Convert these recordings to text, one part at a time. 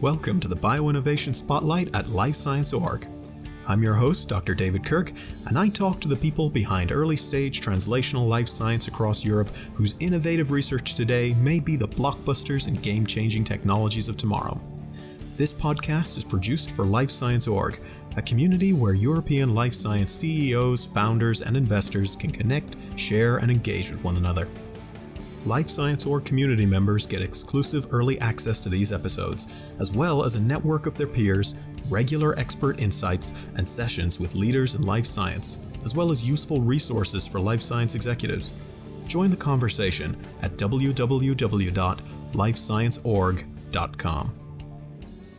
Welcome to the Bioinnovation Spotlight at Life Science Org. I'm your host, Dr. David Kirk, and I talk to the people behind early stage translational life science across Europe whose innovative research today may be the blockbusters and game changing technologies of tomorrow. This podcast is produced for Life Science Org, a community where European life science CEOs, founders, and investors can connect, share, and engage with one another. Life Science Org community members get exclusive early access to these episodes, as well as a network of their peers, regular expert insights, and sessions with leaders in life science, as well as useful resources for life science executives. Join the conversation at www.lifescienceorg.com.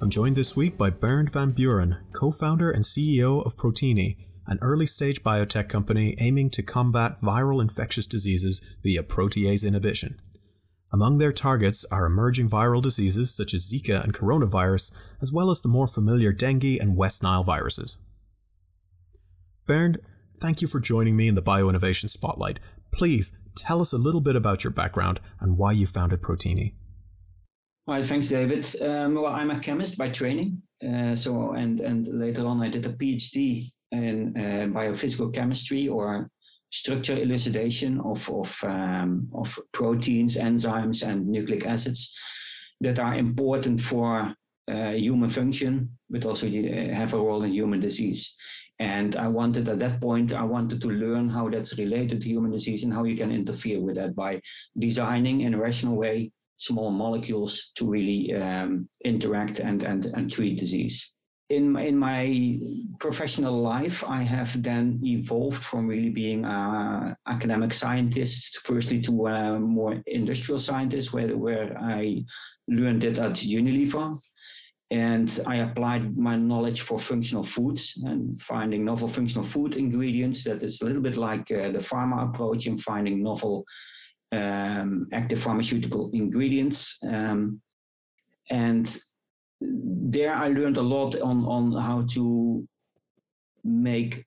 I'm joined this week by Bernd van Buren, co founder and CEO of Protinhi an early stage biotech company aiming to combat viral infectious diseases via protease inhibition. Among their targets are emerging viral diseases such as Zika and coronavirus, as well as the more familiar dengue and West Nile viruses. Bernd, thank you for joining me in the Bioinnovation Spotlight. Please tell us a little bit about your background and why you founded Protinhi. Hi, thanks, David. Um, well, I'm a chemist by training. Uh, so, and and later on, I did a PhD in uh, biophysical chemistry or structure elucidation of, of, um, of proteins, enzymes, and nucleic acids that are important for uh, human function, but also uh, have a role in human disease. And I wanted at that point, I wanted to learn how that's related to human disease and how you can interfere with that by designing in a rational way small molecules to really um, interact and, and, and treat disease in in my professional life, I have then evolved from really being an academic scientist, firstly to a more industrial scientist, where where I learned it at Unilever, and I applied my knowledge for functional foods and finding novel functional food ingredients. That is a little bit like uh, the pharma approach in finding novel um, active pharmaceutical ingredients. Um, and there I learned a lot on, on how to make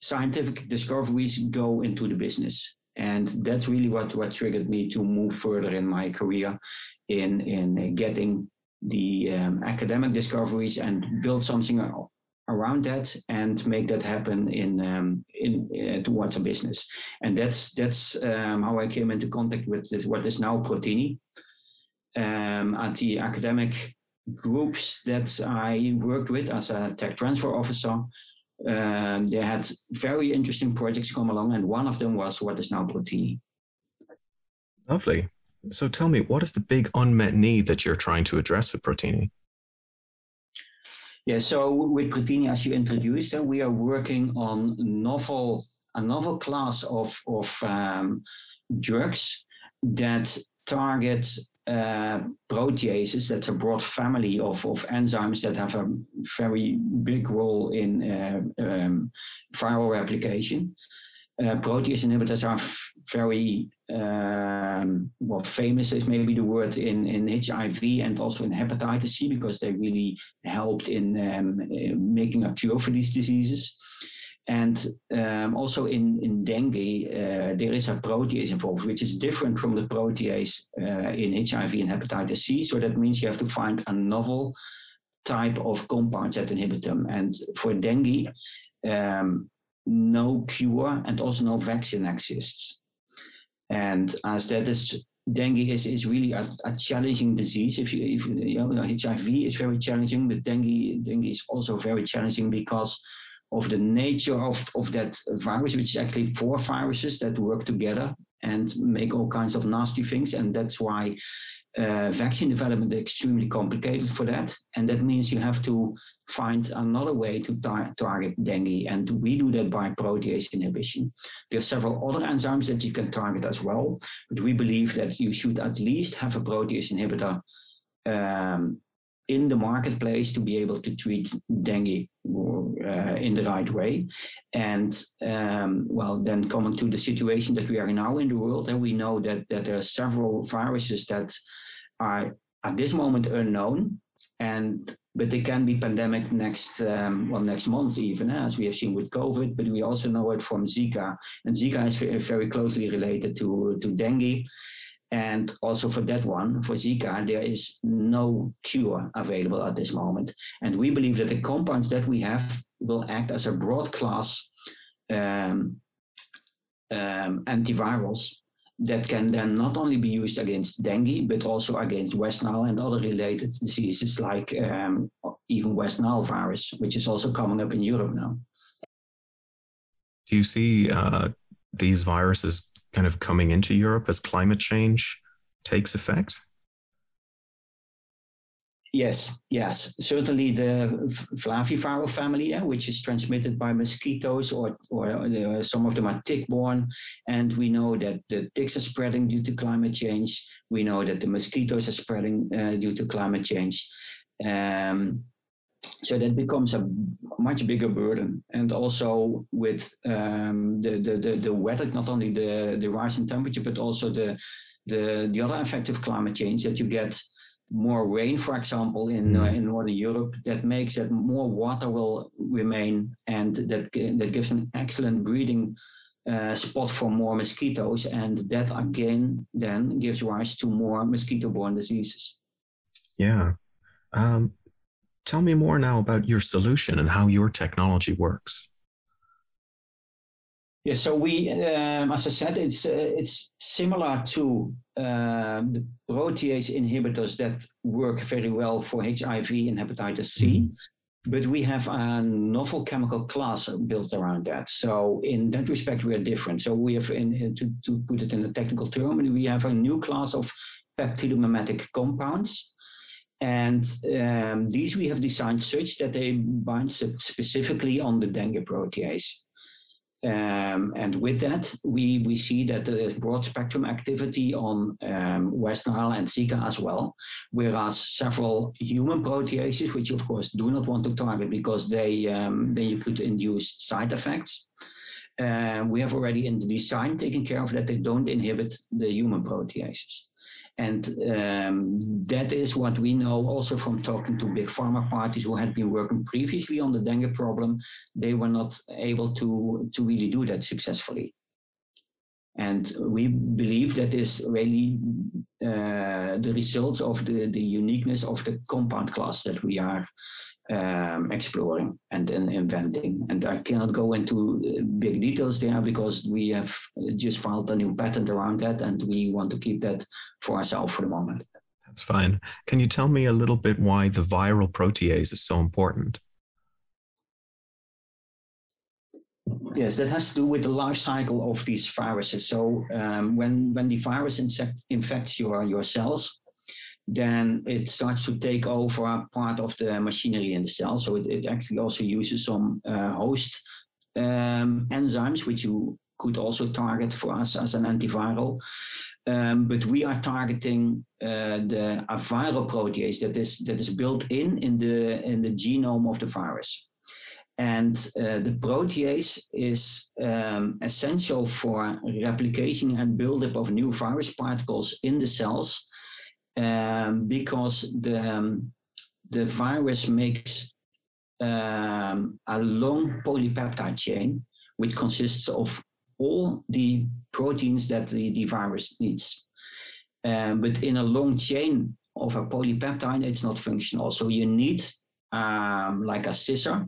scientific discoveries go into the business. And that's really what, what triggered me to move further in my career in, in getting the um, academic discoveries and build something around that and make that happen in um, in uh, towards a business. And that's that's um, how I came into contact with this, what is now Protinhi. Um, at the academic groups that I worked with as a tech transfer officer, um, they had very interesting projects come along, and one of them was what is now Protinhi. Lovely. So tell me, what is the big unmet need that you're trying to address with Protinhi? Yeah, so with Protinhi, as you introduced, uh, we are working on novel a novel class of of um, drugs that target uh, proteases, that's a broad family of, of enzymes that have a very big role in uh, um, viral replication. Uh, protease inhibitors are very um, well famous is maybe the word in, in HIV and also in hepatitis C because they really helped in um, uh, making a cure for these diseases. And um, also in, in dengue, uh, there is a protease involved, which is different from the protease uh, in HIV and hepatitis C. So that means you have to find a novel type of compounds that inhibit them. And for dengue, um, no cure and also no vaccine exists. And as that is dengue is, is really a, a challenging disease. If you, if you know, HIV is very challenging, but dengue dengue is also very challenging because of the nature of, of that virus, which is actually four viruses that work together and make all kinds of nasty things. And that's why uh, vaccine development is extremely complicated for that. And that means you have to find another way to tar- target dengue. And we do that by protease inhibition. There are several other enzymes that you can target as well. But we believe that you should at least have a protease inhibitor um, in the marketplace to be able to treat dengue uh, in the right way. And um, well, then coming to the situation that we are now in the world, and we know that that there are several viruses that are at this moment unknown, and but they can be pandemic next um, well next month even as we have seen with COVID. But we also know it from Zika, and Zika is very, very closely related to to dengue. And also for that one, for Zika, there is no cure available at this moment. And we believe that the compounds that we have will act as a broad class um, um, antivirals that can then not only be used against dengue, but also against West Nile and other related diseases like um, even West Nile virus, which is also coming up in Europe now. Do you see uh, these viruses kind of coming into Europe as climate change takes effect? Yes, yes. Certainly the Flaviviral family, yeah, which is transmitted by mosquitoes or, or uh, some of them are tick-borne. And we know that the ticks are spreading due to climate change. We know that the mosquitoes are spreading uh, due to climate change. Um, so that becomes a much bigger burden. And also with um, the, the, the, the weather not only the, the rise in temperature but also the, the, the other effect of climate change that you get more rain for example in, uh, mm. in northern europe that makes that more water will remain and that, that gives an excellent breeding uh, spot for more mosquitoes. And that again then gives rise to more mosquito-borne diseases. Yeah. Um, Tell me more now about your solution and how your technology works. Yeah, so we, um, as I said, it's uh, it's similar to uh, the protease inhibitors that work very well for HIV and hepatitis C, mm-hmm. but we have a novel chemical class built around that. So in that respect, we are different. So we have, in, to, to put it in a technical term, we have a new class of peptidomimetic compounds and um, these we have designed such that they bind specifically on the dengue protease. Um, and with that, we, we see that there is broad spectrum activity on um, West Nile and Zika as well, whereas several human proteases, which of course do not want to target because they um, then you could induce side effects. Uh, we have already in the design taken care of that they don't inhibit the human proteases. And um, that is what we know also from talking to big pharma parties who had been working previously on the dengue problem. They were not able to, to really do that successfully. And we believe that is really uh, the result of the, the uniqueness of the compound class that we are um, exploring and, and inventing. And I cannot go into uh, big details there because we have just filed a new patent around that and we want to keep that for ourselves for the moment. That's fine. Can you tell me a little bit why the viral protease is so important? Yes, that has to do with the life cycle of these viruses. So um, when when the virus insect, infects your your cells, then it starts to take over part of the machinery in the cell. So it, it actually also uses some uh, host um, enzymes, which you could also target for us as an antiviral. Um, but we are targeting uh, the viral protease that is that is built in in the in the genome of the virus. And uh, the protease is um, essential for replication and buildup of new virus particles in the cells um, because the um, the virus makes um, a long polypeptide chain, which consists of all the proteins that the, the virus needs. Um, but in a long chain of a polypeptide, it's not functional. So you need um, like a scissor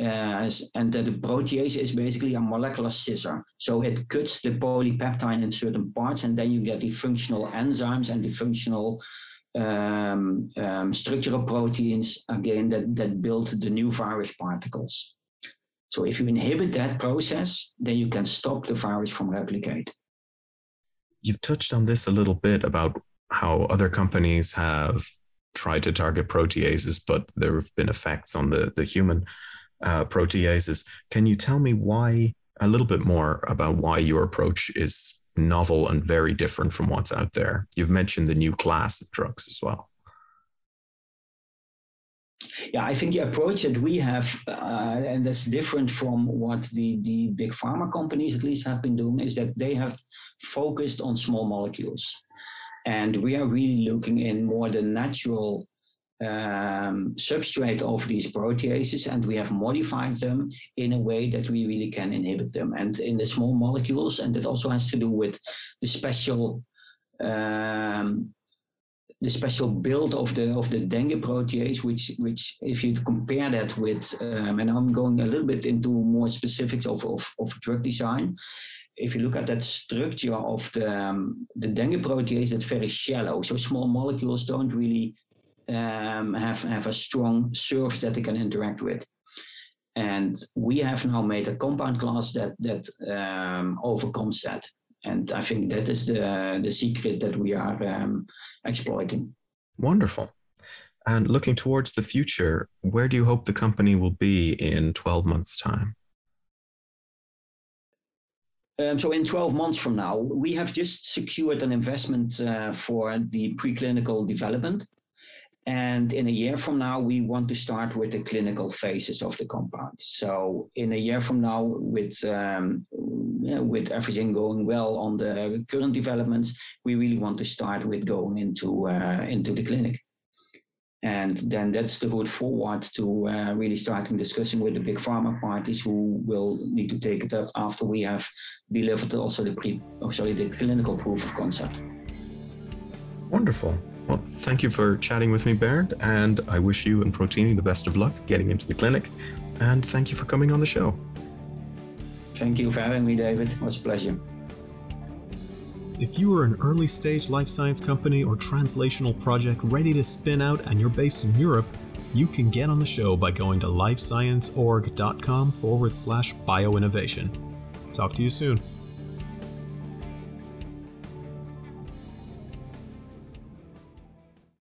and the protease is basically a molecular scissor. So it cuts the polypeptide in certain parts, and then you get the functional enzymes and the functional um, um, structural proteins again that, that build the new virus particles. So if you inhibit that process, then you can stop the virus from replicate. You've touched on this a little bit about how other companies have tried to target proteases, but there have been effects on the, the human uh, proteases. Can you tell me why a little bit more about why your approach is novel and very different from what's out there? You've mentioned the new class of drugs as well. Yeah, I think the approach that we have, uh, and that's different from what the, the big pharma companies at least have been doing, is that they have focused on small molecules. And we are really looking in more the natural um, substrate of these proteases and we have modified them in a way that we really can inhibit them. And in the small molecules, and that also has to do with the special um, the special build of the of the dengue protease, which which if you compare that with, um, and I'm going a little bit into more specifics of, of, of drug design. If you look at that structure of the um, the dengue protease, it's very shallow. So small molecules don't really um, have have a strong surface that they can interact with. And we have now made a compound class that that um, overcomes that and I think that is the the secret that we are um, exploiting. Wonderful. And looking towards the future, where do you hope the company will be in 12 months' time? Um, so in 12 months from now, we have just secured an investment uh, for the preclinical development. And in a year from now, we want to start with the clinical phases of the compound. So in a year from now, with um, with everything going well on the current developments, we really want to start with going into uh, into the clinic. And then that's the route forward to uh, really starting discussing with the big pharma parties who will need to take it up after we have delivered also the pre, oh, sorry, the clinical proof of concept. Wonderful. Well, thank you for chatting with me, Bernd, and I wish you and Protinhi the best of luck getting into the clinic. And thank you for coming on the show. Thank you for having me, David. It was a pleasure. If you are an early stage life science company or translational project ready to spin out and you're based in Europe, you can get on the show by going to lifescienceorg.com forward slash bioinnovation. Talk to you soon.